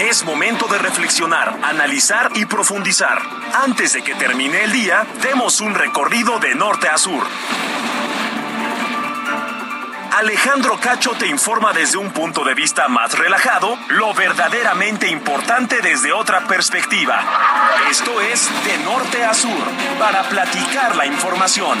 Es momento de reflexionar, analizar y profundizar. Antes de que termine el día, demos un recorrido de norte a sur. Alejandro Cacho te informa desde un punto de vista más relajado lo verdaderamente importante desde otra perspectiva. Esto es De Norte a Sur, para platicar la información.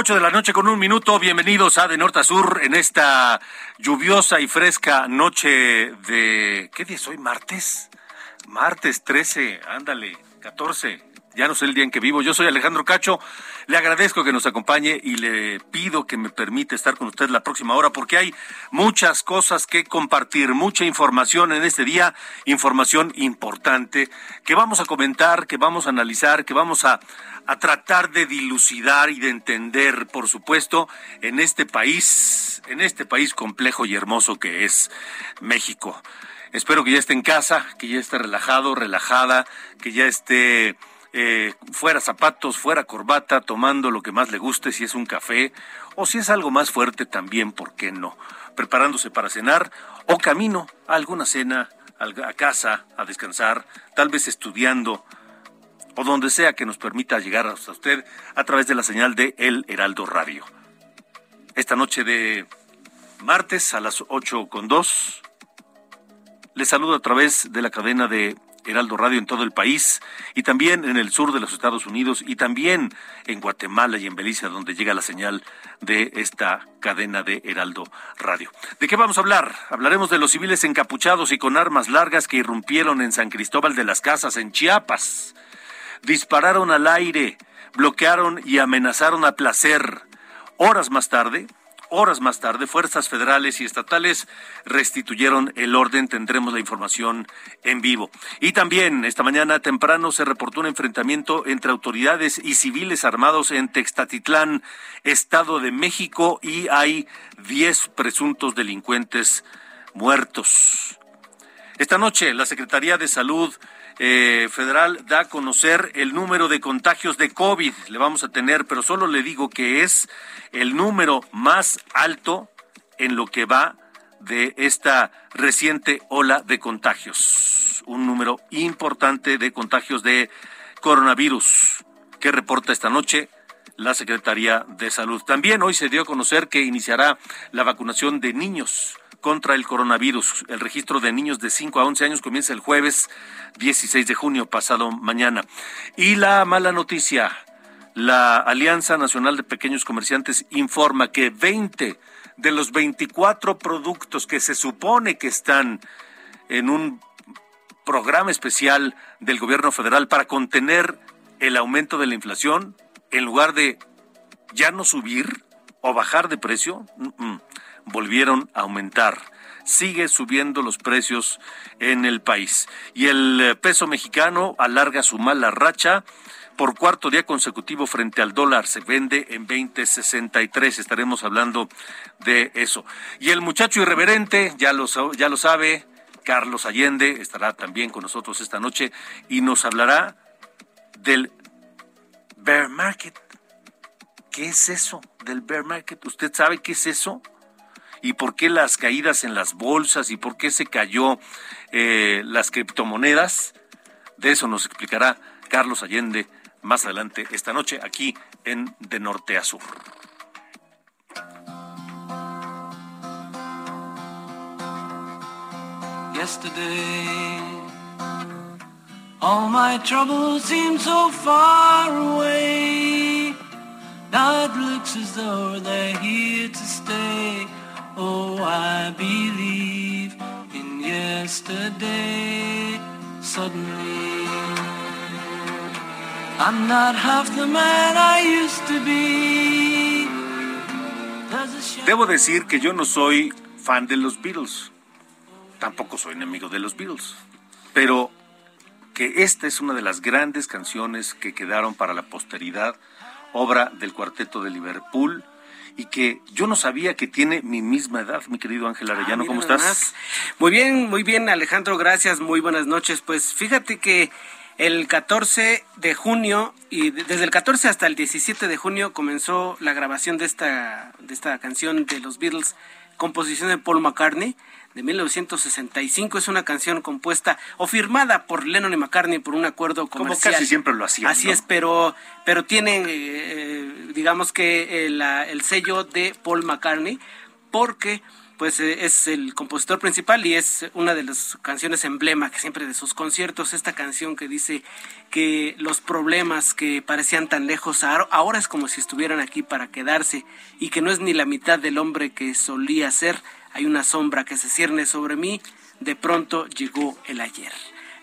Ocho de la noche con un minuto. Bienvenidos a De Norte a Sur en esta lluviosa y fresca noche de. ¿Qué día es hoy? ¿Martes? Martes 13, ándale, 14. Ya no sé el día en que vivo. Yo soy Alejandro Cacho. Le agradezco que nos acompañe y le pido que me permita estar con usted la próxima hora porque hay muchas cosas que compartir, mucha información en este día, información importante que vamos a comentar, que vamos a analizar, que vamos a, a tratar de dilucidar y de entender, por supuesto, en este país, en este país complejo y hermoso que es México. Espero que ya esté en casa, que ya esté relajado, relajada, que ya esté eh, fuera zapatos, fuera corbata, tomando lo que más le guste, si es un café o si es algo más fuerte también, ¿por qué no? Preparándose para cenar o camino a alguna cena, a casa, a descansar, tal vez estudiando o donde sea que nos permita llegar hasta usted a través de la señal de El Heraldo Radio. Esta noche de martes a las ocho con dos, le saludo a través de la cadena de Heraldo Radio en todo el país y también en el sur de los Estados Unidos y también en Guatemala y en Belice, donde llega la señal de esta cadena de Heraldo Radio. ¿De qué vamos a hablar? Hablaremos de los civiles encapuchados y con armas largas que irrumpieron en San Cristóbal de las Casas, en Chiapas. Dispararon al aire, bloquearon y amenazaron a placer. Horas más tarde, Horas más tarde, fuerzas federales y estatales restituyeron el orden. Tendremos la información en vivo. Y también esta mañana temprano se reportó un enfrentamiento entre autoridades y civiles armados en Textatitlán, Estado de México, y hay 10 presuntos delincuentes muertos. Esta noche, la Secretaría de Salud eh, Federal da a conocer el número de contagios de COVID. Le vamos a tener, pero solo le digo que es el número más alto en lo que va de esta reciente ola de contagios. Un número importante de contagios de coronavirus que reporta esta noche la Secretaría de Salud. También hoy se dio a conocer que iniciará la vacunación de niños contra el coronavirus. El registro de niños de 5 a 11 años comienza el jueves 16 de junio, pasado mañana. Y la mala noticia, la Alianza Nacional de Pequeños Comerciantes informa que 20 de los 24 productos que se supone que están en un programa especial del gobierno federal para contener el aumento de la inflación, en lugar de ya no subir o bajar de precio, volvieron a aumentar. Sigue subiendo los precios en el país. Y el eh, peso mexicano alarga su mala racha por cuarto día consecutivo frente al dólar. Se vende en 20.63. Estaremos hablando de eso. Y el muchacho irreverente, ya lo, ya lo sabe, Carlos Allende, estará también con nosotros esta noche y nos hablará del bear market. ¿Qué es eso del bear market? ¿Usted sabe qué es eso? Y por qué las caídas en las bolsas y por qué se cayó eh, las criptomonedas. De eso nos explicará Carlos Allende más adelante esta noche aquí en De Norte a Sur. Yesterday, all my troubles seem so far away. Now it looks as though they're here to stay. Oh, I believe in yesterday. Suddenly, I'm not half the man I used to be. Debo decir que yo no soy fan de los Beatles. Tampoco soy enemigo de los Beatles. Pero que esta es una de las grandes canciones que quedaron para la posteridad, obra del cuarteto de Liverpool, y que yo no sabía que tiene mi misma edad, mi querido Ángel Arellano. Ah, ¿Cómo estás? Muy bien, muy bien, Alejandro, gracias, muy buenas noches. Pues fíjate que el 14 de junio y de- desde el 14 hasta el 17 de junio comenzó la grabación de esta de esta canción de los Beatles, composición de Paul McCartney de 1965. Es una canción compuesta o firmada por Lennon y McCartney por un acuerdo Como comercial. casi siempre lo hacían, Así ¿no? es, pero pero tienen eh, digamos que eh, la- el sello de Paul McCartney porque pues eh, es el compositor principal y es una de las canciones emblema que siempre de sus conciertos esta canción que dice que los problemas que parecían tan lejos ahora es como si estuvieran aquí para quedarse y que no es ni la mitad del hombre que solía ser hay una sombra que se cierne sobre mí de pronto llegó el ayer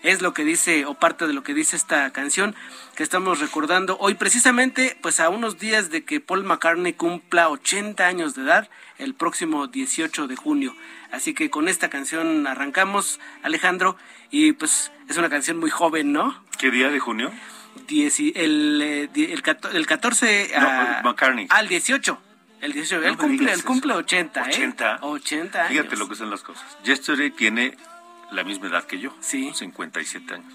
es lo que dice o parte de lo que dice esta canción que estamos recordando hoy precisamente pues a unos días de que Paul McCartney cumpla 80 años de edad el próximo 18 de junio. Así que con esta canción arrancamos Alejandro y pues es una canción muy joven, ¿no? ¿Qué día de junio? Dieci- el, eh, di- el, cato- el 14 No, a- McCartney. al 18. El 18, No él cumple, él cumple 80, ¿eh? 80. 80 años. Fíjate lo que son las cosas. Yesterday tiene la misma edad que yo, Sí. 57 años.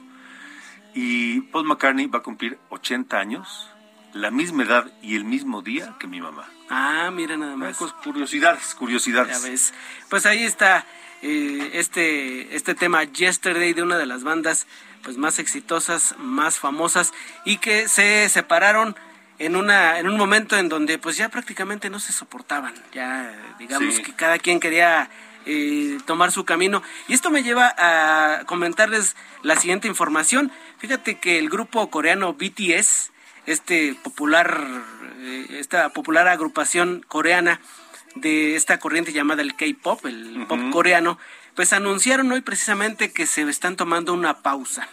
Y Paul McCartney va a cumplir 80 años, la misma edad y el mismo día que mi mamá. Ah, mira nada más. Pues, curiosidades, curiosidades. Ya ves. Pues ahí está eh, este, este tema Yesterday de una de las bandas pues más exitosas, más famosas y que se separaron en una en un momento en donde pues ya prácticamente no se soportaban. Ya digamos Sí. que cada quien quería eh, tomar su camino. Y esto me lleva a comentarles la siguiente información. Fíjate que el grupo coreano BTS, este popular, eh, esta popular agrupación coreana de esta corriente llamada el K-pop, el pop coreano, pues anunciaron hoy precisamente que se están tomando una pausa.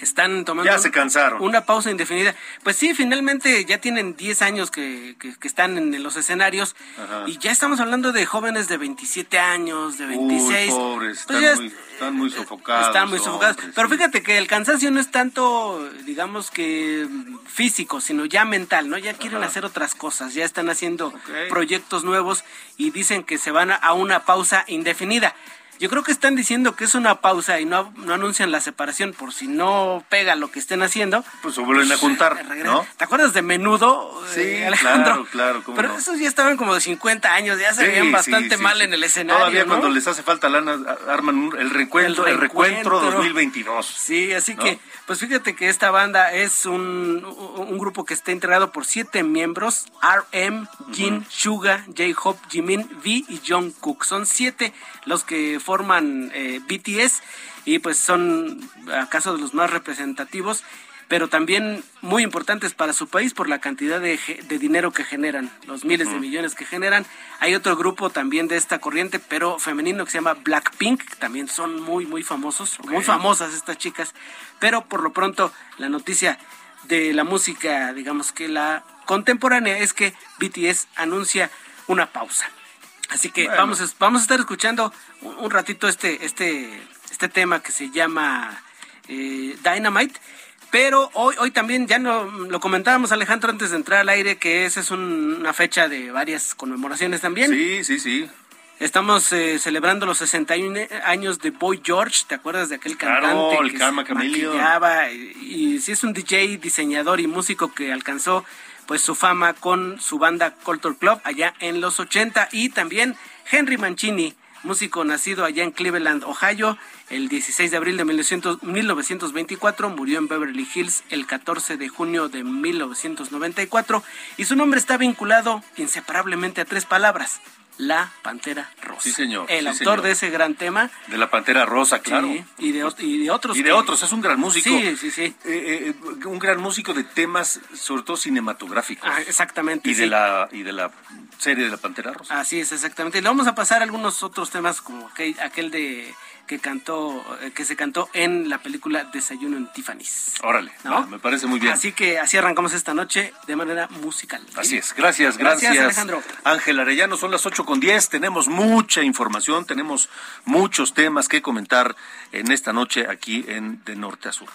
Están tomando Ya se cansaron. una pausa indefinida. Pues sí, finalmente ya tienen 10 años que, que- que están en los escenarios Ajá. y ya estamos hablando de jóvenes de 27 años, de 26. Uy, pobres, Pues están, muy, es- están muy sofocados. están muy sofocados. Pero fíjate que el cansancio no es tanto, digamos que físico, sino ya mental, ¿no? Ya quieren hacer otras cosas, ya están haciendo proyectos nuevos y dicen que se van a una pausa indefinida. Yo creo que están diciendo que es una pausa y no, no anuncian la separación por si no pega lo que estén haciendo. Pues se vuelven a juntar, Regresa- ¿no? ¿Te acuerdas de Menudo, Sí, eh, Alejandro? claro, claro, Pero no. esos ya estaban como de 50 años, ya se Sí, veían bastante sí, mal en el escenario, Todavía ¿no? cuando les hace falta lana, arman un- el reencuentro, el, recuentro reencuentro. 2022. Sí, así ¿no? que, pues fíjate que esta banda es un, un grupo que está integrado por siete miembros, RM, Jin, Suga, J-Hope, Jimin, V y Jungkook. Son siete los que forman eh, BTS y pues son acaso de los más representativos pero también muy importantes para su país por la cantidad de, de dinero que generan, los miles de millones que generan. Hay otro grupo también de esta corriente, pero femenino, que se llama Blackpink, que también son muy, muy famosos, muy famosas estas chicas, pero por lo pronto la noticia de la música, digamos que la contemporánea, es que BTS anuncia una pausa. Así que Bueno. vamos, a, vamos a estar escuchando un, un ratito este, este, este tema que se llama eh, Dynamite. Pero hoy, hoy también, ya no, lo comentábamos Alejandro antes de entrar al aire, que esa es un- una fecha de varias conmemoraciones también. Sí, sí, sí. Estamos eh, celebrando los 61 años de Boy George, ¿te acuerdas de aquel Claro, cantante el que Karma se? Y, y sí es un DJ, diseñador y músico que alcanzó pues su fama con su banda Culture Club allá en los 80 y también Henry Mancini, músico nacido allá en Cleveland, Ohio, el 16 de abril de 1900 1924, murió en Beverly Hills el 14 de junio de 1994 y su nombre está vinculado inseparablemente a tres palabras, la Pantera Rosa. Sí, señor, El sí, autor señor. de ese gran tema. De la Pantera Rosa, claro. sí, y, de, y de otros. Y de que- otros, es un gran músico. Sí, sí, sí. Eh, eh, un gran músico de temas, sobre todo cinematográficos. Ah, exactamente. y de la y de la serie de la Pantera Rosa. Así es, exactamente. Y le vamos a pasar algunos otros temas como aquel, aquel de que cantó, eh, que se cantó en la película Desayuno en Tiffany's. Órale, ¿No? me parece muy bien. Así que así arrancamos esta noche de manera musical. Así es, gracias, gracias. Gracias, Alejandro. Ángel Arellano, son las ocho con diez, tenemos mucha información, tenemos muchos temas que comentar en esta noche aquí en De Norte a Sur.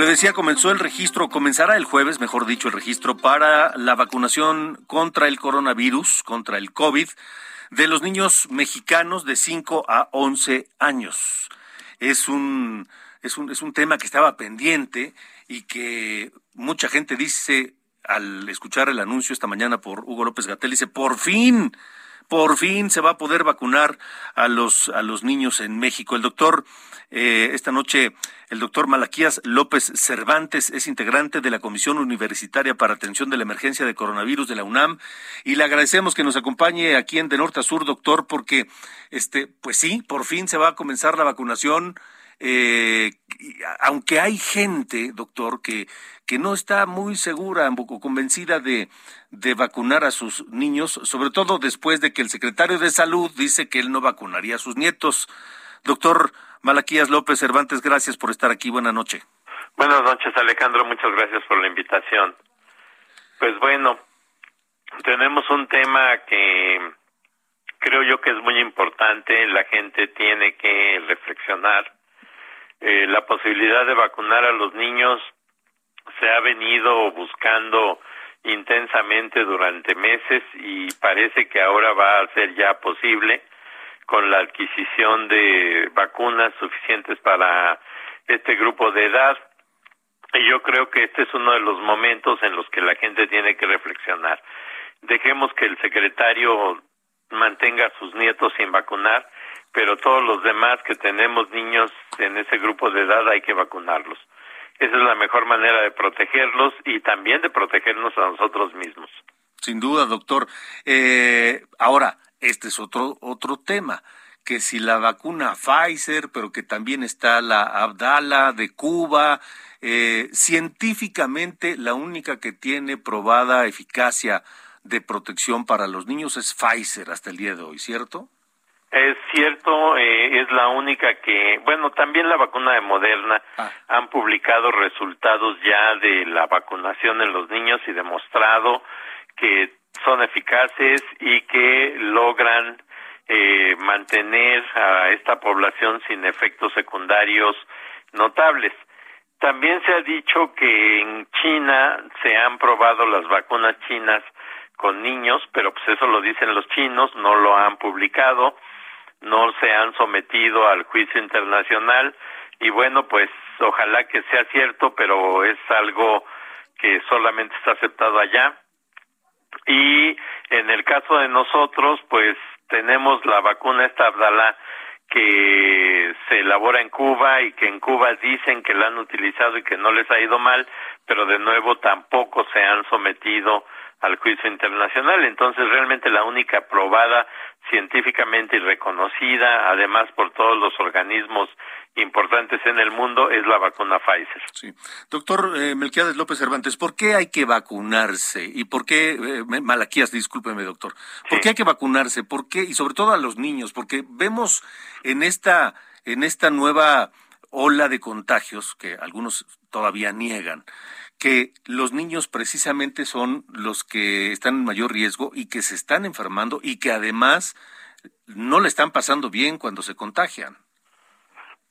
Le decía, comenzó el registro, comenzará el jueves, mejor dicho, el registro para la vacunación contra el coronavirus, contra el COVID, de los niños mexicanos de 5 a 11 años. Es un, es un, es un tema que estaba pendiente y que mucha gente dice, al escuchar el anuncio esta mañana por Hugo López Gatel, dice, por fin, por fin se va a poder vacunar a los, a los niños en México. El doctor, eh, esta noche, el doctor Malaquías López Cervantes es integrante de la Comisión Universitaria para Atención de la Emergencia de Coronavirus de la UNAM y le agradecemos que nos acompañe aquí en De Norte a Sur, doctor, porque, este, pues sí, por fin se va a comenzar la vacunación. Eh, aunque hay gente, doctor, que, que no está muy segura o convencida de, de vacunar a sus niños, sobre todo después de que el secretario de Salud dice que él no vacunaría a sus nietos. Doctor Malaquías López Cervantes, gracias por estar aquí. Buenas noches. Buenas noches, Alejandro. Muchas gracias por la invitación. Pues bueno, tenemos un tema que creo yo que es muy importante. La gente tiene que reflexionar. Eh, la posibilidad de vacunar a los niños se ha venido buscando intensamente durante meses y parece que ahora va a ser ya posible con la adquisición de vacunas suficientes para este grupo de edad. Y yo creo que este es uno de los momentos en los que la gente tiene que reflexionar. Dejemos que el secretario mantenga a sus nietos sin vacunar, pero todos los demás que tenemos niños en ese grupo de edad hay que vacunarlos. Esa es la mejor manera de protegerlos y también de protegernos a nosotros mismos. Sin duda, doctor. Eh, ahora, este es otro, otro tema, que si la vacuna Pfizer, pero que también está la Abdala de Cuba, eh, científicamente la única que tiene probada eficacia de protección para los niños es Pfizer hasta el día de hoy, ¿cierto? Es cierto, eh, es la única que, bueno, también la vacuna de Moderna Ah. han publicado resultados ya de la vacunación en los niños y demostrado que son eficaces y que logran eh, mantener a esta población sin efectos secundarios notables. También se ha dicho que en China se han probado las vacunas chinas con niños, pero pues eso lo dicen los chinos, no lo han publicado no se han sometido al juicio internacional y bueno, pues ojalá que sea cierto, pero es algo que solamente está aceptado allá. Y en el caso de nosotros, pues tenemos la vacuna esta Abdala que se elabora en Cuba y que en Cuba dicen que la han utilizado y que no les ha ido mal, pero de nuevo tampoco se han sometido al juicio internacional. Entonces, realmente la única aprobada científicamente y reconocida, además por todos los organismos importantes en el mundo, es la vacuna Pfizer. Sí. Doctor eh, Melquiades López Cervantes, ¿por qué hay que vacunarse? ¿Y por qué, eh, Malaquías, discúlpeme, doctor, ¿por Sí. qué hay que vacunarse? ¿Por qué? Y sobre todo a los niños, porque vemos en esta, en esta nueva ola de contagios, que algunos todavía niegan, que los niños precisamente son los que están en mayor riesgo y que se están enfermando y que además no le están pasando bien cuando se contagian.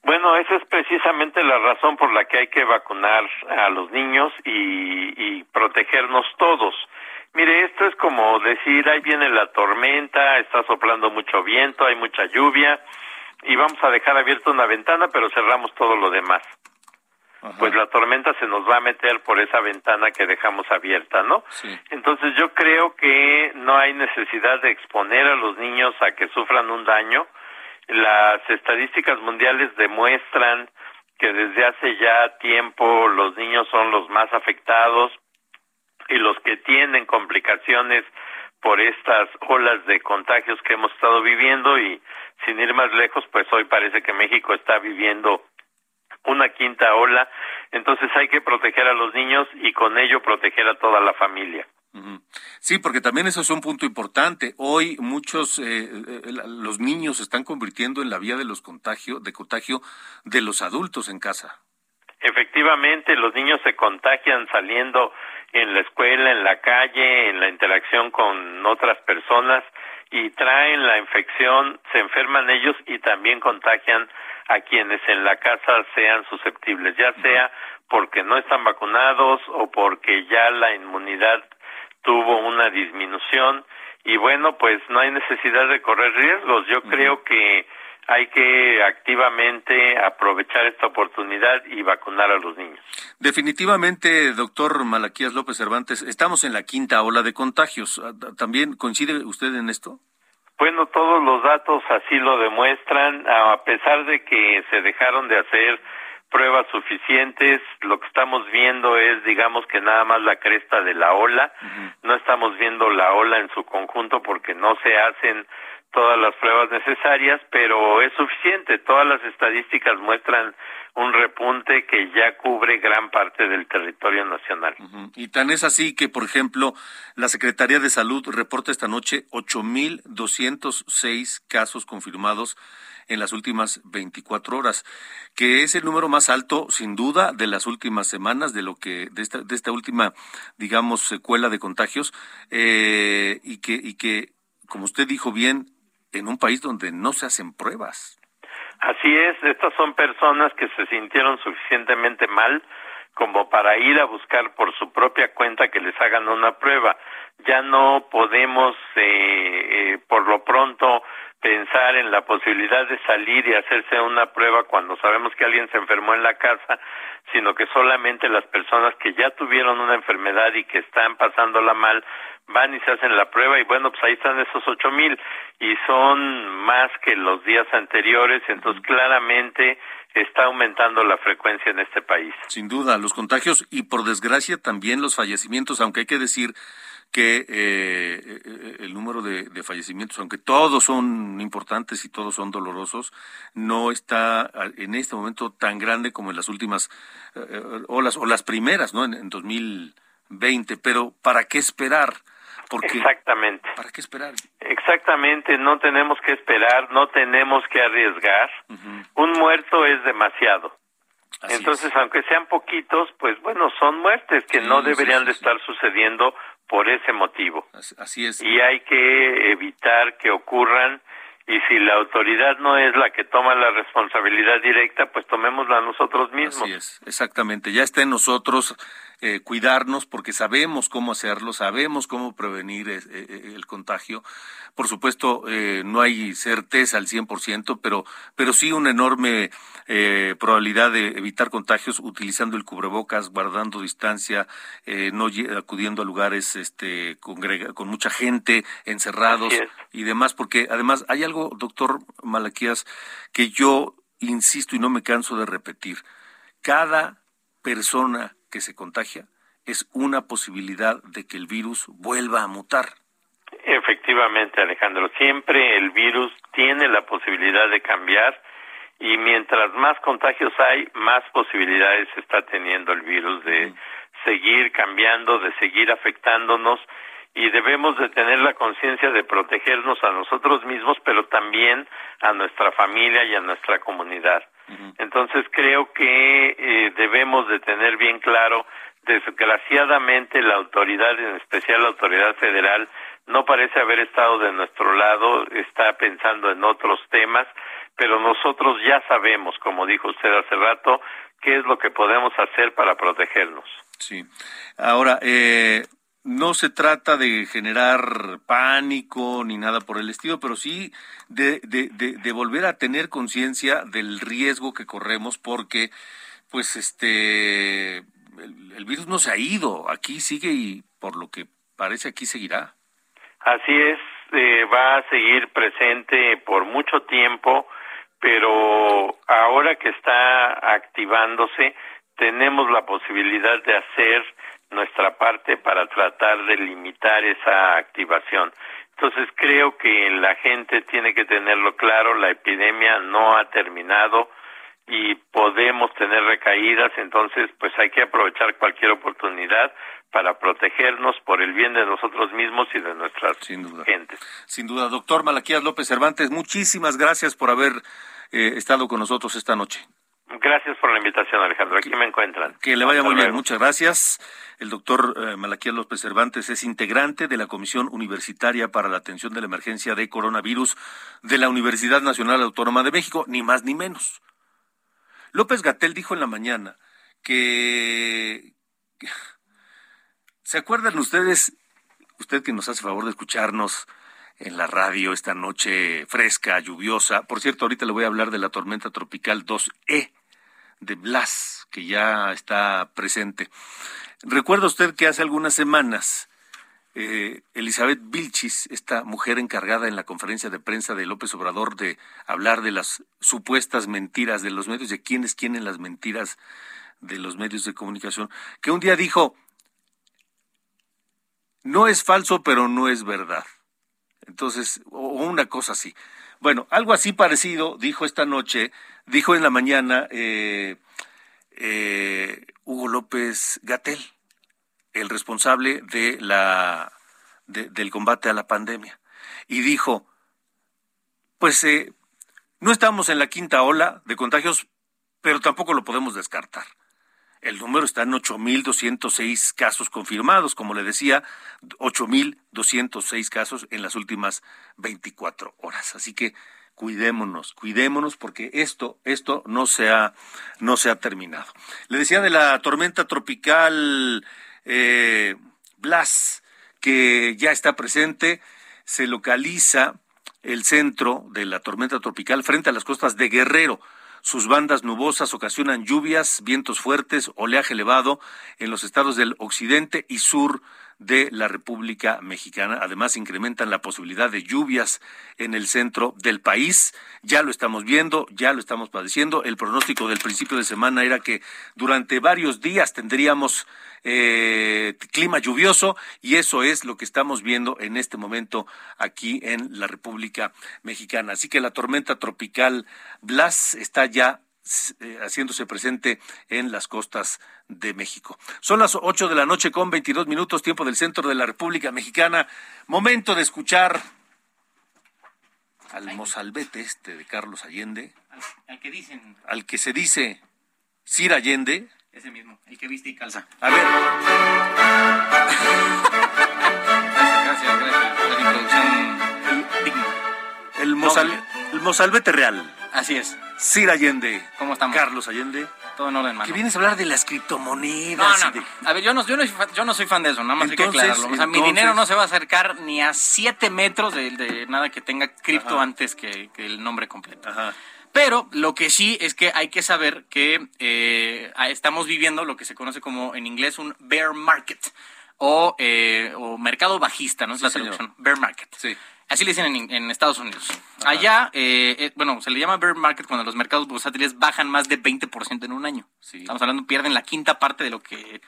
Bueno, esa es precisamente la razón por la que hay que vacunar a los niños y, protegernos todos. Mire, esto es como decir, ahí viene la tormenta, está soplando mucho viento, hay mucha lluvia y vamos a dejar abierta una ventana, pero cerramos todo lo demás. Pues la tormenta se nos va a meter por esa ventana que dejamos abierta, ¿no? Sí. Entonces yo creo que no hay necesidad de exponer a los niños a que sufran un daño. Las estadísticas mundiales demuestran que desde hace ya tiempo los niños son los más afectados y los que tienen complicaciones por estas olas de contagios que hemos estado viviendo y sin ir más lejos, pues hoy parece que México está viviendo una quinta ola, entonces hay que proteger a los niños y con ello proteger a toda la familia. Sí, porque también eso es un punto importante. Hoy muchos eh, eh, los niños se están convirtiendo en la vía de los contagios, de contagio de los adultos en casa. Efectivamente, los niños se contagian saliendo en la escuela, en la calle, en la interacción con otras personas y traen la infección, se enferman ellos y también contagian a quienes en la casa sean susceptibles, ya sea porque no están vacunados o porque ya la inmunidad tuvo una disminución y bueno, pues no hay necesidad de correr riesgos. Yo creo que hay que activamente aprovechar esta oportunidad y vacunar a los niños. Definitivamente, doctor Malaquías López Cervantes, estamos en la quinta ola de contagios. Ah, ¿También coincide usted en esto? Bueno, todos los datos así lo demuestran, a pesar de que se dejaron de hacer pruebas suficientes. Lo que estamos viendo es, digamos que nada más la cresta de la ola. No estamos viendo la ola en su conjunto porque no se hacen todas las pruebas necesarias, pero es suficiente. Todas las estadísticas muestran un repunte que ya cubre gran parte del territorio nacional. Y tan es así que, por ejemplo, la Secretaría de Salud reporta esta noche 8.206 casos confirmados en las últimas 24 horas, que es el número más alto, sin duda, de las últimas semanas, de lo que de esta, de esta última, digamos, secuela de contagios, eh, y que y que, como usted dijo bien, en un país donde no se hacen pruebas. Así es, estas son personas que se sintieron suficientemente mal como para ir a buscar por su propia cuenta que les hagan una prueba. Ya no podemos, eh, eh, por lo pronto, pensar en la posibilidad de salir y hacerse una prueba cuando sabemos que alguien se enfermó en la casa, sino que solamente las personas que ya tuvieron una enfermedad y que están pasándola mal van y se hacen la prueba y bueno, pues ahí están esos ocho mil y son más que los días anteriores, entonces claramente está aumentando la frecuencia en este país. Sin duda, los contagios y por desgracia también los fallecimientos, aunque hay que decir que eh, eh, el número de, fallecimientos, aunque todos son importantes y todos son dolorosos, no está en este momento tan grande como en las últimas eh, olas o las primeras, ¿no? En, en 2020. Pero ¿para qué esperar? Porque, Exactamente. ¿Para qué esperar? Exactamente, no tenemos que esperar, no tenemos que arriesgar. Un muerto es demasiado. Entonces, aunque sean poquitos, pues bueno, son muertes que no deberían de estar sucediendo por ese motivo. Así es. Y hay que evitar que ocurran y si la autoridad no es la que toma la responsabilidad directa, pues tomémosla nosotros mismos. Así es, exactamente. Ya está en nosotros eh, cuidarnos porque sabemos cómo hacerlo, sabemos cómo prevenir eh, eh, el contagio. Por supuesto, no hay certeza al 100%, pero, pero sí una enorme probabilidad de evitar contagios utilizando el cubrebocas, guardando distancia, no acudiendo a lugares este, con, con mucha gente, encerrados y demás, porque además hay algo, doctor Malaquías, que yo insisto y no me canso de repetir. Cada persona que se contagia es una posibilidad de que el virus vuelva a mutar. Efectivamente, Alejandro, siempre el virus tiene la posibilidad de cambiar y mientras más contagios hay, más posibilidades está teniendo el virus de seguir cambiando, de seguir afectándonos y debemos de tener la conciencia de protegernos a nosotros mismos, pero también a nuestra familia y a nuestra comunidad. Entonces creo que eh, debemos de tener bien claro, desgraciadamente la autoridad, en especial la autoridad federal, no parece haber estado de nuestro lado, está pensando en otros temas, pero nosotros ya sabemos, como dijo usted hace rato, qué es lo que podemos hacer para protegernos. Sí. Ahora, eh, no se trata de generar pánico ni nada por el estilo, pero sí de, de, volver a tener conciencia del riesgo que corremos porque, pues, este, el, virus no se ha ido, aquí sigue y por lo que parece aquí seguirá. Así es, eh, va a seguir presente por mucho tiempo, pero ahora que está activándose, tenemos la posibilidad de hacer nuestra parte para tratar de limitar esa activación. Entonces creo que la gente tiene que tenerlo claro, la epidemia no ha terminado y podemos tener recaídas, entonces pues hay que aprovechar cualquier oportunidad para protegernos por el bien de nosotros mismos y de nuestras Sin duda. gentes. Sin duda, doctor Malaquías López Cervantes, muchísimas gracias por haber eh, estado con nosotros esta noche. Gracias por la invitación, Alejandro. Aquí me encuentran. Que le vaya Hasta muy bien, muchas gracias. El doctor eh, Malaquías López Cervantes es integrante de la Comisión Universitaria para la Atención de la Emergencia de Coronavirus de la Universidad Nacional Autónoma de México, ni más ni menos. López Gatel dijo en la mañana que... ¿Se acuerdan ustedes, usted que nos hace favor de escucharnos en la radio esta noche fresca, lluviosa? Por cierto, ahorita le voy a hablar de la tormenta tropical 2E de Blas, que ya está presente. Recuerda usted que hace algunas semanas eh, Elizabeth Vilchis, esta mujer encargada en la conferencia de prensa de López Obrador de hablar de las supuestas mentiras de los medios, de quiénes tienen las mentiras de los medios de comunicación, que un día dijo, no es falso, pero no es verdad. Entonces, o o una cosa así. Bueno, algo así parecido dijo esta noche, dijo en la mañana eh, eh, Hugo López Gatel, el responsable de la de- del combate a la pandemia, y dijo, pues eh, no estamos en la quinta ola de contagios, pero tampoco lo podemos descartar. El número está en 8.206 casos confirmados, como le decía, 8.206 casos en las últimas 24 horas. Así que cuidémonos, cuidémonos porque esto, esto no se ha, no se ha terminado. Le decía de la tormenta tropical eh, Blas, que ya está presente, se localiza el centro de la tormenta tropical frente a las costas de Guerrero. Sus bandas nubosas ocasionan lluvias, vientos fuertes, oleaje elevado en los estados del occidente y sur de la República Mexicana. Además, incrementan la posibilidad de lluvias en el centro del país. Ya lo estamos viendo, ya lo estamos padeciendo. El pronóstico del principio de semana era que durante varios días tendríamos eh, clima lluvioso y eso es lo que estamos viendo en este momento aquí en la República Mexicana. Así que la tormenta tropical Blas está ya eh, haciéndose presente en las costas de México. Son las 8 de la noche con 22 minutos, tiempo del centro de la República Mexicana. Momento de escuchar al mozalbete este de Carlos Allende, Al que dicen, al que se dice Sir Allende. ese mismo, el que viste y calza. A ver, Gracias, gracias. La introducción digna. el, mozal- el mozalbete real, Así es. Sir Allende. ¿Cómo estamos? Carlos Allende. Todo en orden, mano. Que vienes a hablar de las criptomonedas. no, y de- no. A ver, yo no, yo no, soy fan- yo no soy fan de eso, nada más hay Entonces, que aclararlo. O sea, mi dinero no se va a acercar ni a 7 metros de, de nada que tenga cripto Ajá. antes que, que el nombre completo. Ajá. Pero lo que sí es que hay que saber que eh, estamos viviendo lo que se conoce como en inglés un bear market o, eh, o mercado bajista, ¿no? Es Sí, la señor. traducción. Bear market. Sí. Así le dicen en, en Estados Unidos. Allá, eh, eh, bueno, se le llama bear market cuando los mercados bursátiles bajan más de 20% en un año. Sí. Estamos hablando, pierden la quinta parte de lo que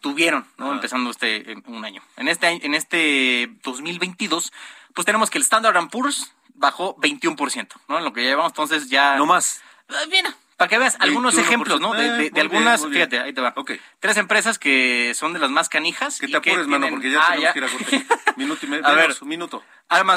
tuvieron, ¿no? Ajá. Empezando este un año. En este en este 2022, pues tenemos que el Standard Poor's bajó 21%, ¿no? En lo que llevamos, entonces ya No más. Ah, Mira, para que veas algunos 21%. ejemplos, ¿no? De, de- de Eh, muy algunas, bien, fíjate, ahí te va. Ok. Tres empresas que son de las más canijas. Que y te apures, mano, tienen- porque ya Ah, tenemos que ir a corte. Minuto y medio. A ver. un minuto.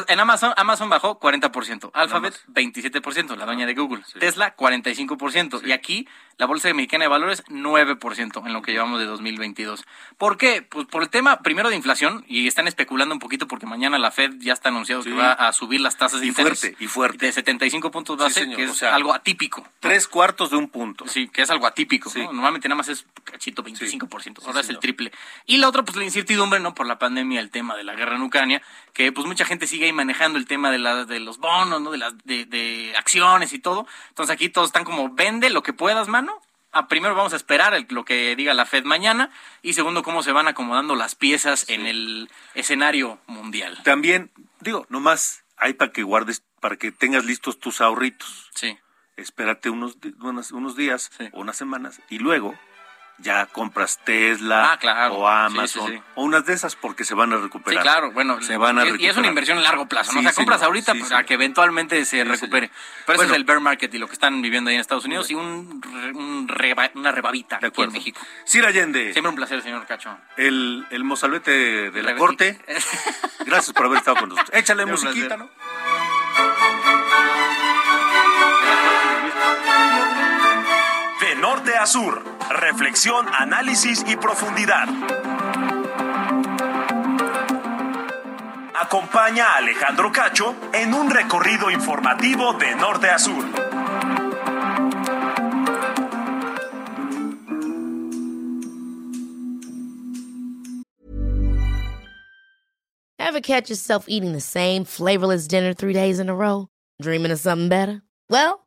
En Amazon, Amazon bajó 40%, Alphabet más. 27%, la dueña de Google, Sí. Tesla 45% y aquí la Bolsa Mexicana de Valores 9% en lo que llevamos de 2022. ¿Por qué? Pues por el tema primero de inflación y están especulando un poquito porque mañana la Fed ya está anunciado Sí. que va a subir las tasas de Y interés fuerte, y fuerte. de 75 puntos base, que es o sea, algo atípico. Tres cuartos de un punto. Sí, que es algo atípico. Sí. ¿no? Normalmente nada más es cachito 25%. Sí, Ahora es el triple. Y la otra, pues la incertidumbre, ¿no? Por la pandemia, el tema de la guerra en Ucrania, que pues mucha gente sigue ahí manejando el tema de, la, de los bonos, ¿no? De, las de, de acciones y todo. Entonces aquí todos están como, vende lo que puedas, mano. Ah, primero vamos a esperar el- lo que diga la Fed mañana. Y segundo, cómo se van acomodando las piezas en el escenario mundial. También, digo, nomás hay para que guardes, para que tengas listos tus ahorritos. Sí. Espérate unos, unos, unos días Sí. o unas semanas y luego ya compras Tesla Ah, claro. o Amazon Sí, sí, sí. o unas de esas porque se van a Sí, recuperar. claro, bueno, se van a y- y es una inversión a largo plazo, ¿no? O sea, compras señor. ahorita para señor. que eventualmente se recupere. Pero Bueno. ese es el bear market y lo que están viviendo ahí en Estados Unidos y un, re- un reba- una rebabita De aquí en México. Sir Allende, Siempre un placer, señor Cacho. el, el mozalbete de la corte, gracias por haber estado con nosotros. Échale Un musiquita. ¿no? Norte a sur, reflexión, análisis y profundidad. Acompaña a Alejandro Cacho en un recorrido informativo de norte a sur. Ever catch yourself eating the same flavorless dinner three days in a row? Dreaming of something better? Well,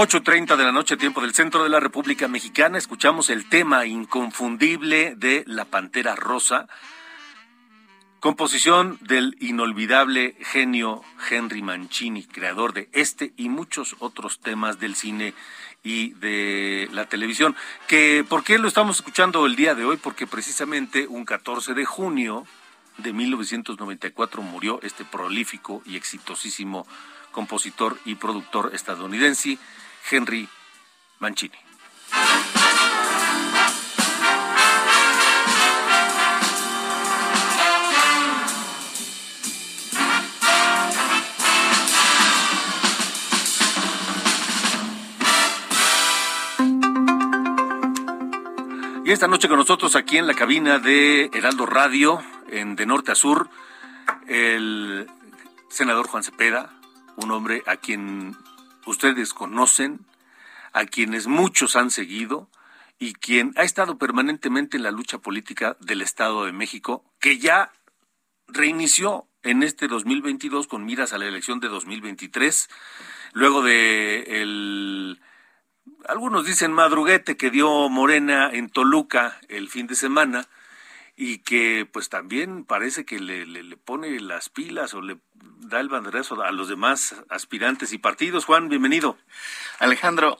Ocho treinta de la noche, tiempo del centro de la República Mexicana. Escuchamos el tema inconfundible de La Pantera Rosa, composición del inolvidable genio Henry Mancini, creador de este y muchos otros temas del cine y de la televisión. Que, ¿Por qué lo estamos escuchando el día de hoy? Porque precisamente un 14 de junio de 1994 murió este prolífico y exitosísimo compositor y productor estadounidense, Henry Mancini. Y esta noche con nosotros aquí en la cabina de Heraldo Radio, en de norte a sur, el senador Juan Cepeda, un hombre a quien ustedes conocen, a quienes muchos han seguido y quien ha estado permanentemente en la lucha política del Estado de México, que ya reinició en este 2022 con miras a la elección de 2023, luego de el algunos dicen madruguete que dio Morena en Toluca el fin de semana y que pues también parece que le, le, pone las pilas o le da el banderazo a los demás aspirantes y partidos. Juan, bienvenido. Alejandro,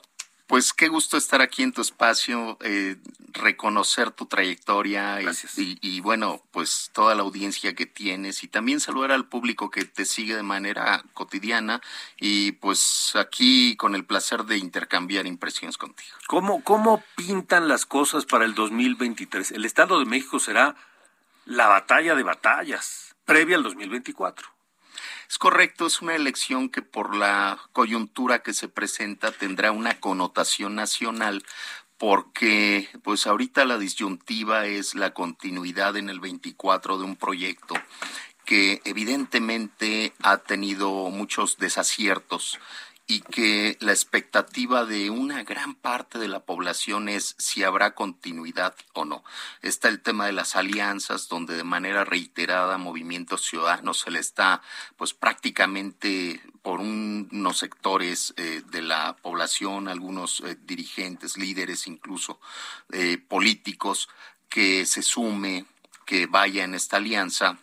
pues qué gusto estar aquí en tu espacio, eh, reconocer tu trayectoria y, y, y, bueno, pues toda la audiencia que tienes y también saludar al público que te sigue de manera cotidiana y pues aquí con el placer de intercambiar impresiones contigo. ¿Cómo, cómo pintan las cosas para el 2023? El Estado de México será la batalla de batallas previa al 2024. Es correcto, es una elección que por la coyuntura que se presenta tendrá una connotación nacional porque pues ahorita la disyuntiva es la continuidad en el 24 de un proyecto que evidentemente ha tenido muchos desaciertos y que la expectativa de una gran parte de la población es si habrá continuidad o no. Está el tema de las alianzas, donde de manera reiterada Movimiento Ciudadano se le está, pues prácticamente por unos sectores eh, de la población, algunos eh, dirigentes, líderes incluso eh, políticos, que se sume, que vaya en esta alianza.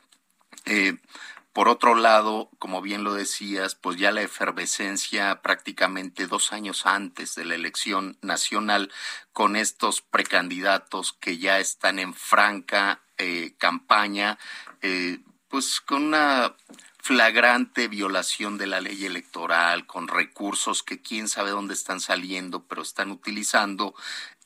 Por otro lado, como bien lo decías, pues ya la efervescencia prácticamente dos años antes de la elección nacional con estos precandidatos que ya están en franca eh, campaña, eh, pues con una flagrante violación de la ley electoral, con recursos que quién sabe dónde están saliendo, pero están utilizando.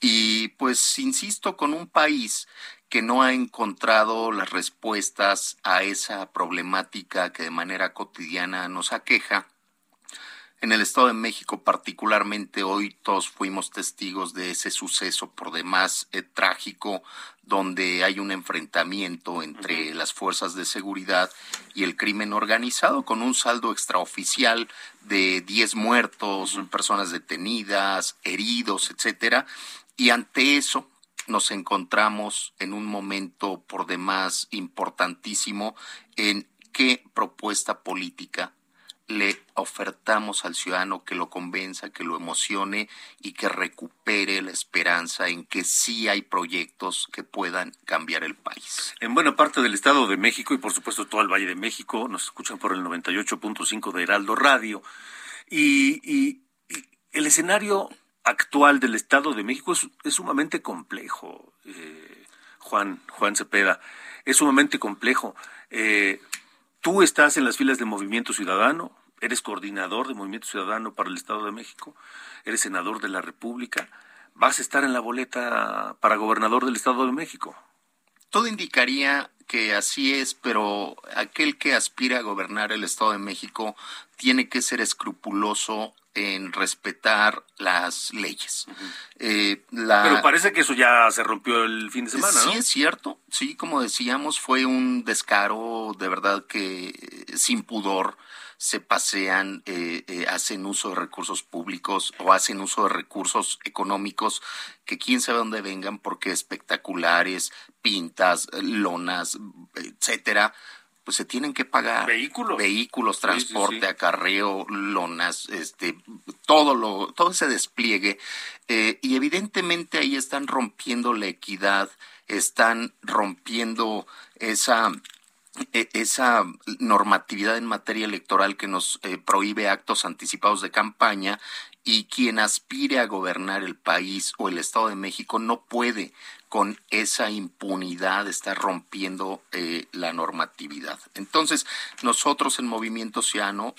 Y pues, insisto, con un país que no ha encontrado las respuestas a esa problemática que de manera cotidiana nos aqueja, En el Estado de México, particularmente hoy, todos fuimos testigos de ese suceso por demás eh, trágico, donde hay un enfrentamiento entre las fuerzas de seguridad y el crimen organizado, con un saldo extraoficial de 10 muertos, personas detenidas, heridos, etcétera. Y ante eso, nos encontramos en un momento por demás importantísimo en qué propuesta política le ofertamos al ciudadano que lo convenza, que lo emocione y que recupere la esperanza en que sí hay proyectos que puedan cambiar el país. En buena parte del Estado de México y por supuesto todo el Valle de México nos escuchan por el 98.5 de Heraldo Radio y, y, el escenario actual del Estado de México es, sumamente complejo, eh, Juan, Juan Cepeda, es sumamente complejo. Eh, tú estás en las filas de Movimiento Ciudadano, eres coordinador de Movimiento Ciudadano para el Estado de México, eres senador de la República, vas a estar en la boleta para gobernador del Estado de México. Todo indicaría que así es, pero aquel que aspira a gobernar el Estado de México tiene que ser escrupuloso en respetar las leyes. Eh, pero parece que eso ya se rompió el fin de semana, sí, es cierto. Sí, como decíamos, fue un descaro de verdad que sin pudor se pasean, eh, eh, hacen uso de recursos públicos o hacen uso de recursos económicos que quién sabe dónde vengan porque espectaculares, pintas, lonas, etcétera, pues se tienen que pagar. Vehículos. Vehículos, transporte, acarreo, lonas, este, todo lo, todo ese despliegue. Eh, y evidentemente ahí están rompiendo la equidad, están rompiendo esa e, esa normatividad en materia electoral que nos eh, prohíbe actos anticipados de campaña y quien aspire a gobernar el país o el Estado de México no puede con esa impunidad estar rompiendo eh, la normatividad. Entonces, nosotros en Movimiento Ciano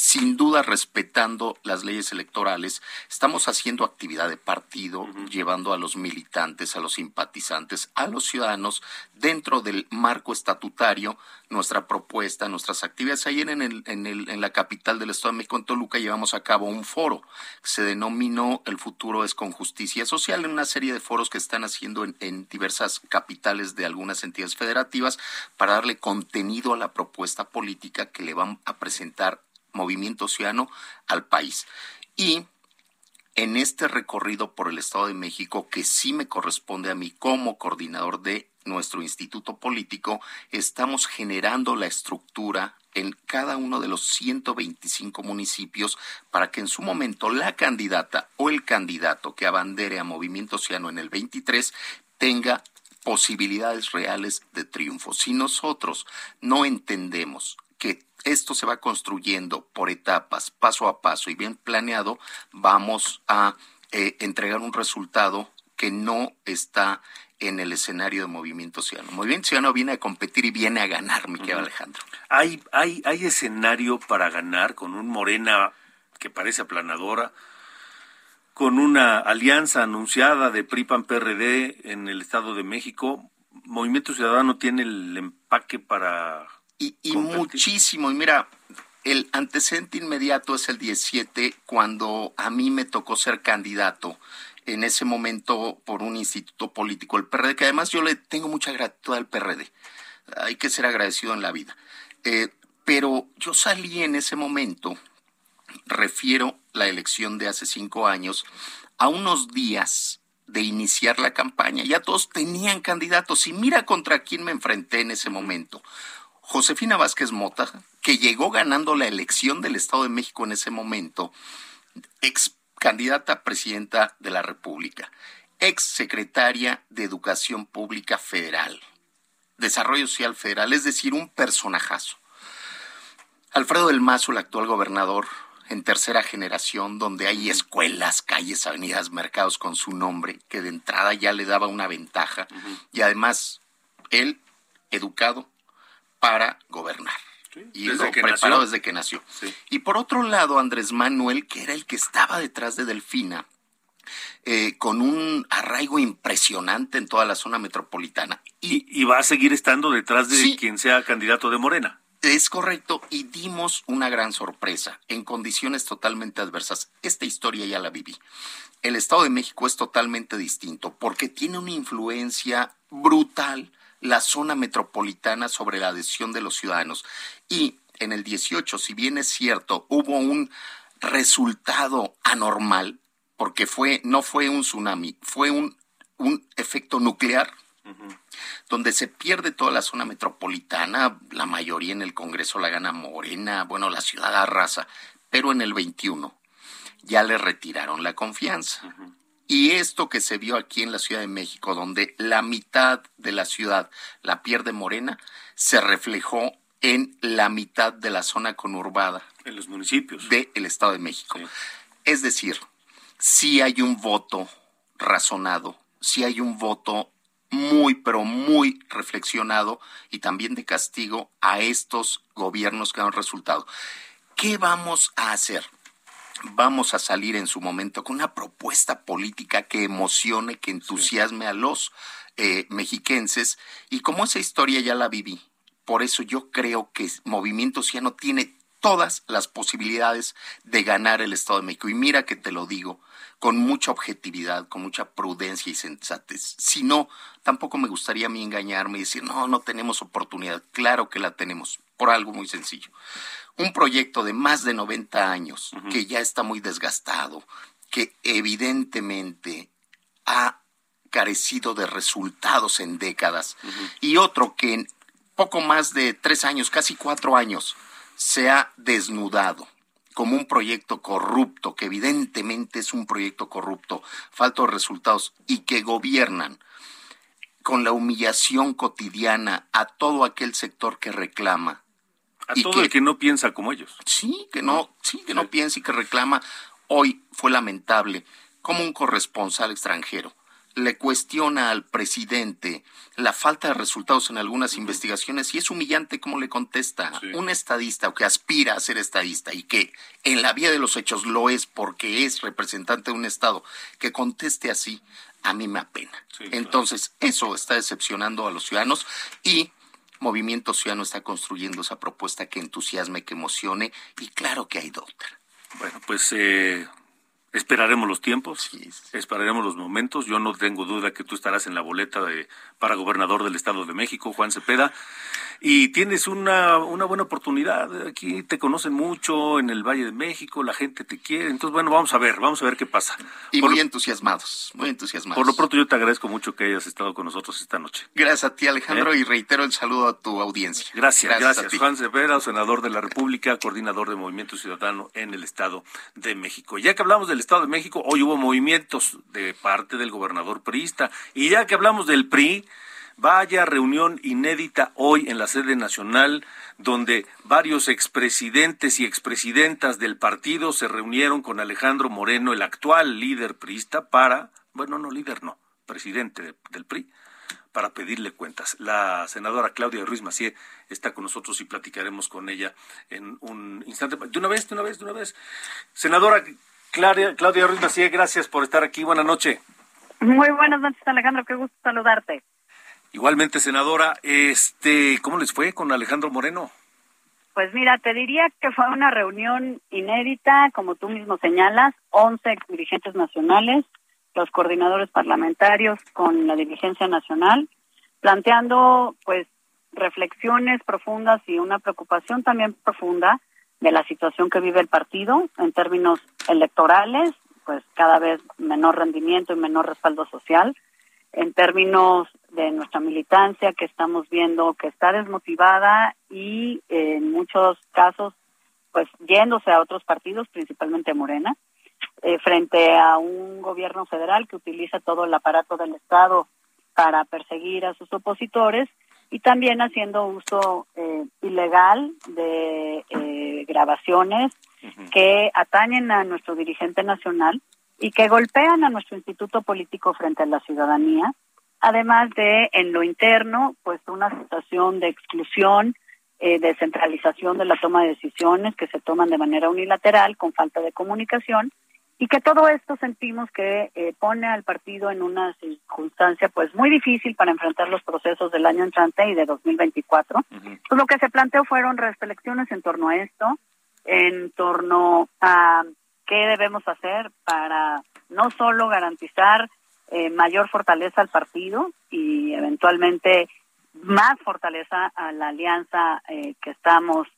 sin duda respetando las leyes electorales, estamos haciendo actividad de partido, llevando a los militantes, a los simpatizantes, a los ciudadanos dentro del marco estatutario nuestra propuesta, nuestras actividades. Ayer en, el, en, el, en la capital del Estado de México, en Toluca, llevamos a cabo un foro que se denominó El futuro es con justicia social, en una serie de foros que están haciendo en, en diversas capitales de algunas entidades federativas para darle contenido a la propuesta política que le van a presentar Movimiento Ciudadano al país. Y en este recorrido por el Estado de México, que sí me corresponde a mí como coordinador de nuestro instituto político, estamos generando la estructura en cada uno de los 125 municipios para que en su momento la candidata o el candidato que abandere a Movimiento Ciudadano en el 23 tenga posibilidades reales de triunfo. Si nosotros no entendemos que esto se va construyendo por etapas, paso a paso y bien planeado, vamos a eh, entregar un resultado que no está en el escenario de Movimiento Ciudadano. Movimiento Ciudadano viene a competir y viene a ganar, mi querido Alejandro. ¿Hay, hay, ¿Hay escenario para ganar con un Morena que parece aplanadora, con una alianza anunciada de PRI-PAN-PRD en el Estado de México? ¿Movimiento Ciudadano tiene el empaque para y, muchísimo. Y mira, el antecedente inmediato es el 17, cuando a mí me tocó ser candidato en ese momento por un instituto político, el PRD, que además yo le tengo mucha gratitud al PRD. Hay que ser agradecido en la vida. Eh, pero yo salí en ese momento, refiero la elección de hace cinco años, a unos días de iniciar la campaña. Ya todos tenían candidatos y mira contra quién me enfrenté en ese momento. Josefina Vázquez Mota, que llegó ganando la elección del Estado de México en ese momento, ex candidata a presidenta de la República, ex secretaria de Educación Pública Federal, Desarrollo Social Federal, es decir, un personajazo. Alfredo del Mazo, el actual gobernador, en tercera generación, donde hay escuelas, calles, avenidas, mercados con su nombre, que de entrada ya le daba una ventaja, y además él, educado, para gobernar. y lo preparó desde que nació. Y por otro lado, Andrés Manuel, que era el que estaba detrás de Delfina, eh, con un arraigo impresionante en toda la zona metropolitana. Y, va a seguir estando detrás de quien sea candidato de Morena. Es correcto y dimos una gran sorpresa en condiciones totalmente adversas. Esta historia ya la viví. El Estado de México es totalmente distinto porque tiene una influencia brutal la zona metropolitana sobre la adhesión de los ciudadanos. Y en el 18, si bien es cierto, hubo un resultado anormal, porque fue, no fue un tsunami, fue un, un efecto nuclear donde se pierde toda la zona metropolitana, la mayoría en el Congreso la gana Morena, bueno, la ciudad arrasa, pero en el 21 ya le retiraron la confianza. Y esto que se vio aquí en la Ciudad de México, donde la mitad de la ciudad la pierde Morena, se reflejó en la mitad de la zona conurbada. En los municipios. Del Estado de México. Es decir, si hay un voto razonado, si hay un voto muy, pero muy reflexionado y también de castigo a estos gobiernos que han resultado. ¿Qué vamos a hacer? Vamos a salir en su momento con una propuesta política que emocione, que entusiasme a los eh, mexiquenses. Y como esa historia ya la viví, por eso yo creo que Movimiento Ciano tiene todas las posibilidades de ganar el Estado de México. Y mira que te lo digo, con mucha objetividad, con mucha prudencia y sensatez. Si no, tampoco me gustaría a mí engañarme y decir, no, no tenemos oportunidad. Claro que la tenemos, por algo muy sencillo. Un proyecto de más de 90 años, que ya está muy desgastado, que evidentemente ha carecido de resultados en décadas, y otro que en poco más de tres años, casi cuatro años, se ha desnudado como un proyecto corrupto, que evidentemente es un proyecto corrupto, falta de resultados y que gobiernan con la humillación cotidiana a todo aquel sector que reclama. A todo el que no piensa como ellos. Sí, que no, sí, que no piensa y que reclama. Hoy fue lamentable como un corresponsal extranjero le cuestiona al presidente la falta de resultados en algunas investigaciones y es humillante cómo le contesta un estadista o que aspira a ser estadista y que en la vía de los hechos lo es porque es representante de un Estado, que conteste así, a mí me apena. Entonces, eso está decepcionando a los ciudadanos y Movimiento Ciudadano está construyendo esa propuesta que entusiasme, que emocione y claro que hay otra. Bueno, pues eh, Esperaremos los tiempos, esperaremos los momentos. Yo no tengo duda que tú estarás en la boleta de, para gobernador del Estado de México, Juan Cepeda y tienes una, una buena oportunidad. Aquí te conocen mucho en el Valle de México, la gente te quiere. Entonces, bueno, vamos a ver, vamos a ver qué pasa. Y muy entusiasmados, muy entusiasmados. Por lo pronto, yo te agradezco mucho que hayas estado con nosotros esta noche. Gracias a ti, Alejandro, ¿Eh? y reitero el saludo a tu audiencia. Gracias, gracias. Juan Cepeda, senador de la República, coordinador de Movimiento Ciudadano en el Estado de México. Ya que hablamos del Estado de México, hoy hubo movimientos de parte del gobernador priista. Y ya que hablamos del PRI, Vaya reunión inédita hoy en la sede nacional, donde varios expresidentes y expresidentas del partido se reunieron con Alejandro Moreno, el actual líder priista, para, bueno, no líder, no, presidente del PRI, para pedirle cuentas. La senadora Claudia Ruiz Macié está con nosotros y platicaremos con ella en un instante. De una vez, de una vez, de una vez. Senadora Claudia, Claudia Ruiz Macié, gracias por estar aquí. Buenas noches. Muy buenas noches, Alejandro. Qué gusto saludarte. Igualmente, senadora, este, ¿cómo les fue con Alejandro Moreno? Pues mira, te diría que fue una reunión inédita, como tú mismo señalas, 11 dirigentes nacionales, los coordinadores parlamentarios con la dirigencia nacional, planteando pues reflexiones profundas y una preocupación también profunda de la situación que vive el partido en términos electorales, pues cada vez menor rendimiento y menor respaldo social, en términos de nuestra militancia que estamos viendo que está desmotivada y en muchos casos pues yéndose a otros partidos, principalmente Morena, eh, frente a un gobierno federal que utiliza todo el aparato del Estado para perseguir a sus opositores y también haciendo uso eh, ilegal de eh, grabaciones que atañen a nuestro dirigente nacional y que golpean a nuestro instituto político frente a la ciudadanía, además de en lo interno, pues una situación de exclusión, eh, de centralización de la toma de decisiones que se toman de manera unilateral, con falta de comunicación, y que todo esto sentimos que eh, pone al partido en una circunstancia pues muy difícil para enfrentar los procesos del año entrante y de 2024. Pues lo que se planteó fueron reflexiones en torno a esto, en torno a qué debemos hacer para no solo garantizar eh, mayor fortaleza al partido y eventualmente más fortaleza a la alianza eh, que estamos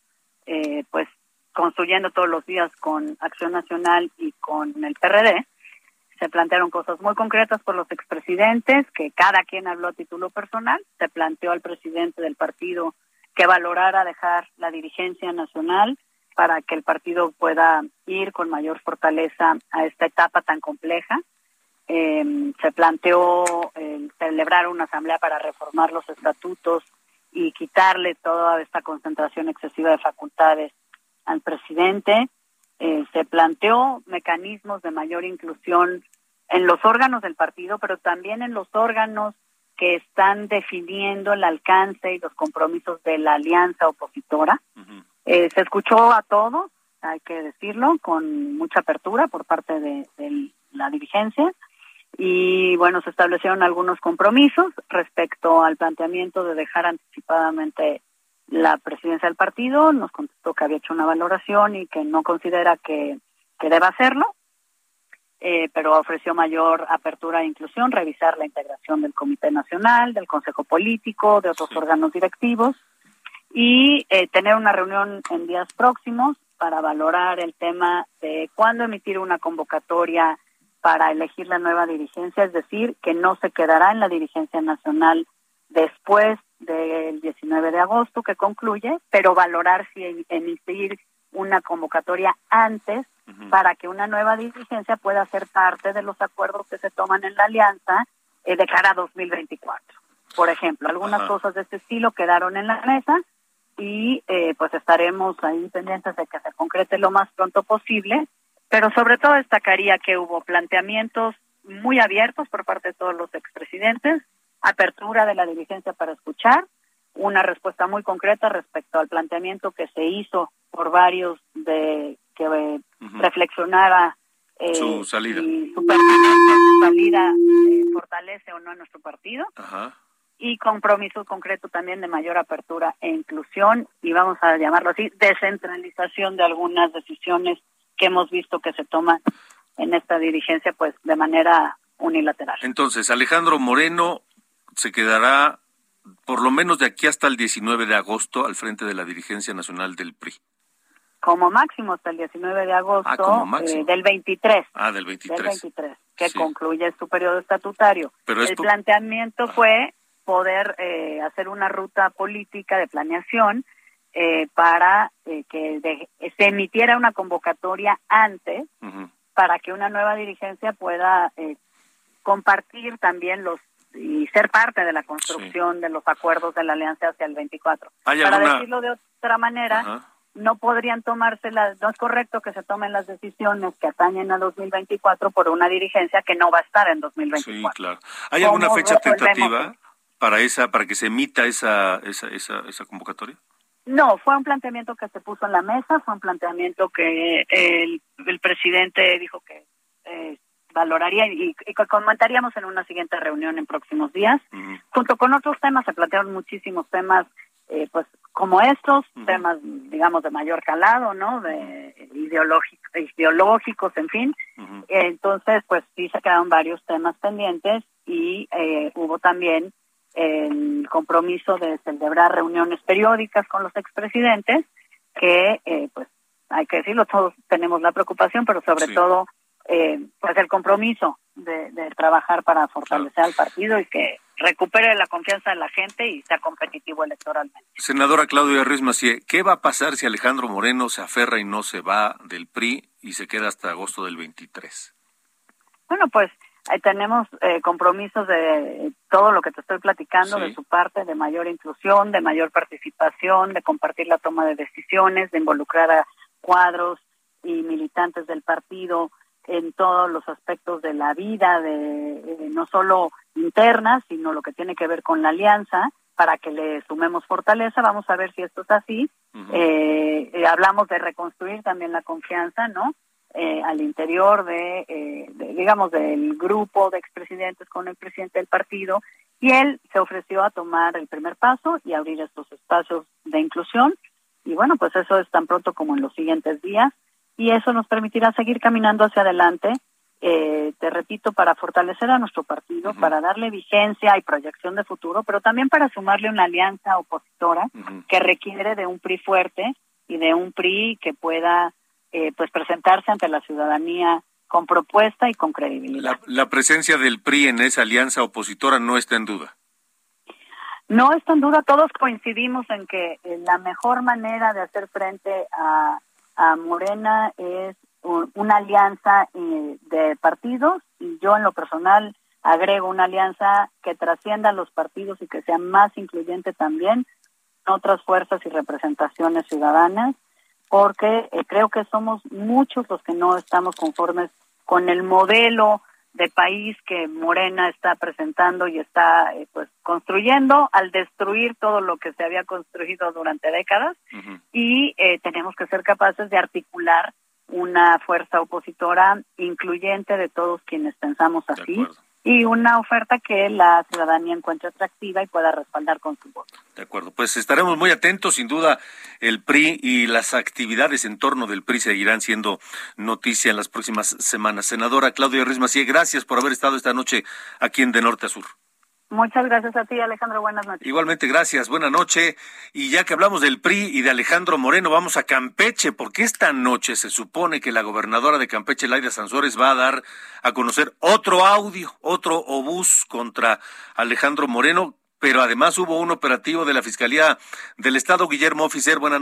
eh, pues construyendo todos los días con Acción Nacional y con el PRD, se plantearon cosas muy concretas por los expresidentes, que cada quien habló a título personal, se planteó al presidente del partido que valorara dejar la dirigencia nacional para que el partido pueda ir con mayor fortaleza a esta etapa tan compleja. Eh, se planteó eh, celebrar una asamblea para reformar los estatutos y quitarle toda esta concentración excesiva de facultades al presidente. Eh, se planteó mecanismos de mayor inclusión en los órganos del partido, pero también en los órganos que están definiendo el alcance y los compromisos de la alianza opositora. Eh, se escuchó a todos, hay que decirlo, con mucha apertura por parte de, de la dirigencia y bueno, se establecieron algunos compromisos respecto al planteamiento de dejar anticipadamente la presidencia del partido, nos contestó que había hecho una valoración y que no considera que, que deba hacerlo, eh, pero ofreció mayor apertura e inclusión, revisar la integración del Comité Nacional, del Consejo Político, de otros órganos directivos y eh, tener una reunión en días próximos para valorar el tema de cuándo emitir una convocatoria para elegir la nueva dirigencia, es decir, que no se quedará en la dirigencia nacional después del 19 de agosto que concluye, pero valorar si emitir una convocatoria antes para que una nueva dirigencia pueda ser parte de los acuerdos que se toman en la alianza eh, de cara a 2024. Por ejemplo, algunas cosas de este estilo quedaron en la mesa y eh, pues estaremos ahí pendientes de que se concrete lo más pronto posible, pero sobre todo destacaría que hubo planteamientos muy abiertos por parte de todos los expresidentes, apertura de la dirigencia para escuchar, una respuesta muy concreta respecto al planteamiento que se hizo por varios de que eh, reflexionara eh, su salida, y su, su salida eh, fortalece o no a nuestro partido. Y compromiso concreto también de mayor apertura e inclusión, y vamos a llamarlo así, descentralización de algunas decisiones que hemos visto que se toman en esta dirigencia, pues de manera unilateral. Entonces, Alejandro Moreno se quedará por lo menos de aquí hasta el 19 de agosto al frente de la dirigencia nacional del PRI. Como máximo hasta el 19 de agosto eh, del 23. Ah, del 23. Del 23, que concluye su periodo estatutario. el planteamiento fue poder eh, hacer una ruta política de planeación eh, para que se emitiera una convocatoria antes para que una nueva dirigencia pueda compartir también los y ser parte de la construcción de los acuerdos de la alianza hacia el 24. Para decirlo de otra manera, no podrían tomarse las, no es correcto que se tomen las decisiones que atañen a 2024 por una dirigencia que no va a estar en 2024. Sí, claro. ¿Hay alguna fecha tentativa para esa, para que se emita esa, esa, esa, esa convocatoria? No, fue un planteamiento que se puso en la mesa, fue un planteamiento que el, el presidente dijo que eh, valoraría y, comentaríamos en una siguiente reunión en próximos días. Junto con otros temas se plantearon muchísimos temas, eh, pues como estos, temas, digamos, de mayor calado, ¿no? De ideológico, ideológicos, en fin. entonces, pues sí se quedaron varios temas pendientes y eh, hubo también el compromiso de celebrar reuniones periódicas con los expresidentes, que, eh, pues, hay que decirlo, todos tenemos la preocupación, pero sobre todo eh, pues el compromiso de, trabajar para fortalecer al partido y que recupere la confianza de la gente y sea competitivo electoralmente. Senadora Claudia Ruiz Macié, ¿qué va a pasar si Alejandro Moreno se aferra y no se va del PRI y se queda hasta agosto del 23? Bueno, pues eh, tenemos eh, compromisos de todo lo que te estoy platicando de su parte, de mayor inclusión, de mayor participación, de compartir la toma de decisiones, de involucrar a cuadros y militantes del partido en todos los aspectos de la vida, de eh, no solo interna, sino lo que tiene que ver con la alianza, para que le sumemos fortaleza. Vamos a ver si esto es así. Eh, eh, hablamos de reconstruir también la confianza, ¿no? eh, al interior de, eh, de, digamos, del grupo de expresidentes con el presidente del partido y él se ofreció a tomar el primer paso y abrir estos espacios de inclusión y bueno, pues eso es tan pronto como en los siguientes días y eso nos permitirá seguir caminando hacia adelante, eh, te repito, para fortalecer a nuestro partido, para darle vigencia y proyección de futuro, pero también para sumarle una alianza opositora que requiere de un PRI fuerte y de un PRI que pueda eh, pues presentarse ante la ciudadanía con propuesta y con credibilidad. La, la presencia del PRI en esa alianza opositora no está en duda. No está en duda, todos coincidimos en que eh, la mejor manera de hacer frente a, a Morena es un, una alianza eh, de partidos y yo en lo personal agrego una alianza que trascienda los partidos y que sea más incluyente también en otras fuerzas y representaciones ciudadanas porque eh, creo que somos muchos los que no estamos conformes con el modelo de país que Morena está presentando y está eh, pues construyendo al destruir todo lo que se había construido durante décadas. Y eh, tenemos que ser capaces de articular una fuerza opositora incluyente de todos quienes pensamos así y una oferta que la ciudadanía encuentre atractiva y pueda respaldar con su voto. De acuerdo, pues estaremos muy atentos, sin duda el PRI y las actividades en torno del PRI seguirán siendo noticia en las próximas semanas. Senadora Claudia Ruiz Macié, gracias por haber estado esta noche aquí en De Norte a Sur. Muchas gracias a ti, Alejandro. Buenas noches. Igualmente, gracias. Buena noche. Y ya que hablamos del PRI y de Alejandro Moreno, vamos a Campeche, porque esta noche se supone que la gobernadora de Campeche, Laida Sansores, va a dar a conocer otro audio, otro obús contra Alejandro Moreno, pero además hubo un operativo de la Fiscalía del Estado. Guillermo Oficer, buena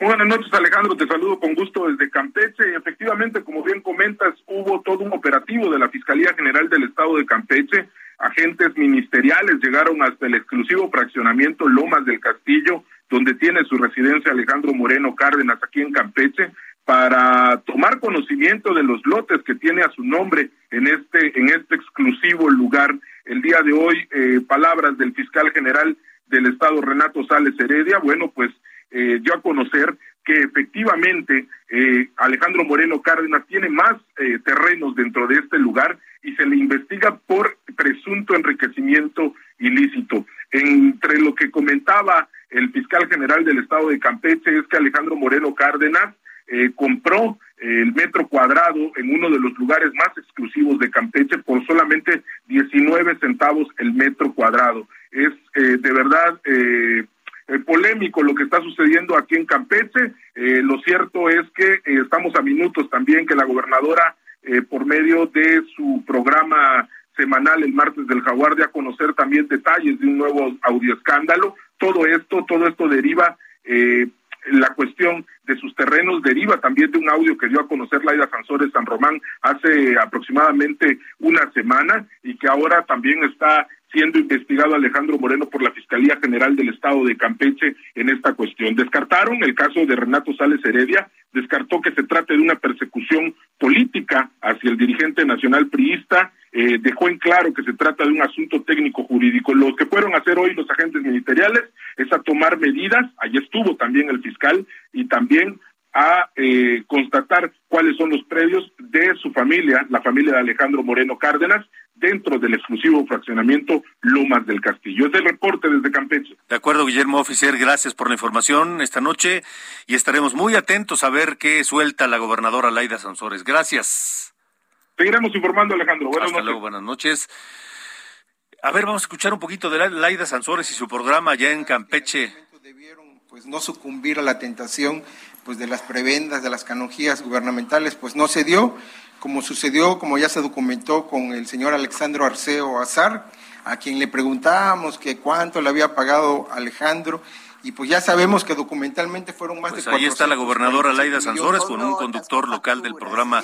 noche. Buenas noches, Alejandro. Te saludo con gusto desde Campeche. Efectivamente, como bien comentas, hubo todo un operativo de la Fiscalía General del Estado de Campeche agentes ministeriales llegaron hasta el exclusivo fraccionamiento Lomas del Castillo, donde tiene su residencia Alejandro Moreno Cárdenas aquí en Campeche, para tomar conocimiento de los lotes que tiene a su nombre en este en este exclusivo lugar. El día de hoy, eh, palabras del fiscal general del Estado Renato Sales Heredia, bueno, pues eh, dio a conocer que efectivamente eh, Alejandro Moreno Cárdenas tiene más eh, terrenos dentro de este lugar y se le investiga por presunto enriquecimiento ilícito. Entre lo que comentaba el fiscal general del estado de Campeche es que Alejandro Moreno Cárdenas eh, compró el metro cuadrado en uno de los lugares más exclusivos de Campeche por solamente 19 centavos el metro cuadrado. Es de verdad eh, eh, polémico lo que está sucediendo aquí en Campeche. Eh, lo cierto es que eh, estamos a minutos también que la gobernadora, por medio de su programa semanal el martes del Jaguar, de a conocer también detalles de un nuevo audioescándalo. Todo esto, todo esto deriva la cuestión de sus terrenos deriva también de un audio que dio a conocer Laida Sansores San Román hace aproximadamente una semana y que ahora también está siendo investigado Alejandro Moreno por la Fiscalía General del Estado de Campeche en esta cuestión. Descartaron el caso de Renato Sales Heredia, descartó que se trate de una persecución política hacia el dirigente nacional priista, eh, dejó en claro que se trata de un asunto técnico jurídico. Lo que fueron a hacer hoy los agentes ministeriales es a tomar medidas, allí estuvo también el fiscal y también a eh, constatar cuáles son los predios de su familia, la familia de Alejandro Moreno Cárdenas, dentro del exclusivo fraccionamiento Lomas del Castillo. Es el reporte desde Campeche. De acuerdo, Guillermo Oficier, gracias por la información esta noche y estaremos muy atentos a ver qué suelta la gobernadora Laida Sansores. Gracias. Seguiremos informando, Alejandro. Buenas Hasta noches. luego, buenas noches. A ver, vamos a escuchar un poquito de Laida Sansores y su programa allá en Campeche. Pues no sucumbir a la tentación pues de las prebendas, de las canonjías gubernamentales, pues no se dio como sucedió, como ya se documentó con el señor Alexandro Arceo Azar, a quien le preguntábamos que cuánto le había pagado Alejandro, y pues ya sabemos que documentalmente fueron más pues de ahí está la gobernadora Laida Sansores con un conductor local del programa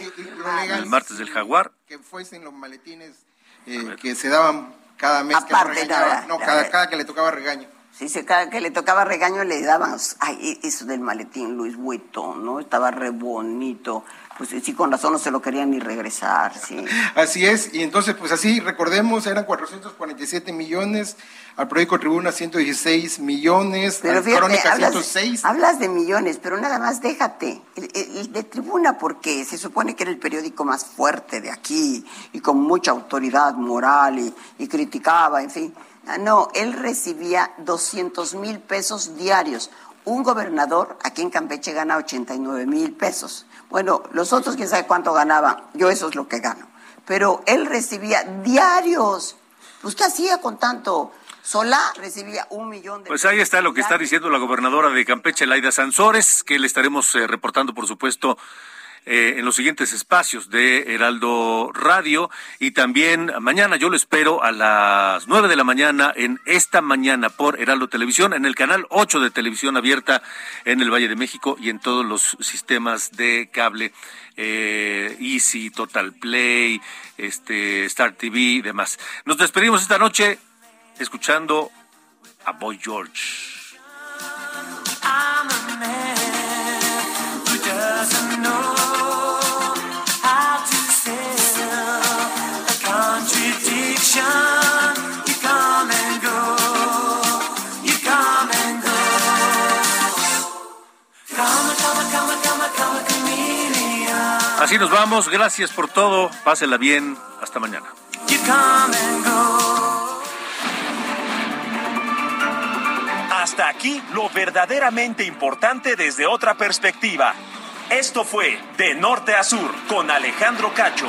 El Martes del Jaguar. Que fuesen los maletines eh, que se daban cada mes Aparte, que regañaba. no, no, cada, cada que le tocaba regaño. Sí, se, cada que le tocaba regaño le daban, ay, eso del maletín Luis Vuitton, ¿no? Estaba re bonito, pues sí, con razón no se lo querían ni regresar, sí. Así es, y entonces, pues así, recordemos, eran 447 millones, al proyecto Tribuna 116 millones, Pero fíjate, Crónica hablas, 106. hablas de millones, pero nada más déjate. El, el- el de Tribuna, porque se supone que era el periódico más fuerte de aquí y con mucha autoridad moral y, y criticaba, en fin. Ah, No, él recibía 200 mil pesos diarios. Un gobernador aquí en Campeche gana 89 mil pesos. Bueno, los otros quién sabe cuánto ganaban. Yo eso es lo que gano. Pero él recibía diarios. Pues ¿qué hacía con tanto? Solá recibía un millón de Pues ahí está lo que está diciendo la gobernadora de Campeche, Laida Sansores, que le estaremos eh, reportando, por supuesto, eh, en los siguientes espacios de Heraldo Radio. Y también mañana yo lo espero a las nueve de la mañana en esta mañana por Heraldo Televisión, en el canal 8 de televisión abierta en el Valle de México y en todos los sistemas de cable. eh, Easy, Total Play, este, Star TV y demás. Nos despedimos esta noche escuchando a Boy George. Doesn't Así nos vamos. Gracias por todo. Pásela bien. Hasta mañana. You come and go. Hasta aquí lo verdaderamente importante desde otra perspectiva. Esto fue De Norte a Sur con Alejandro Cacho.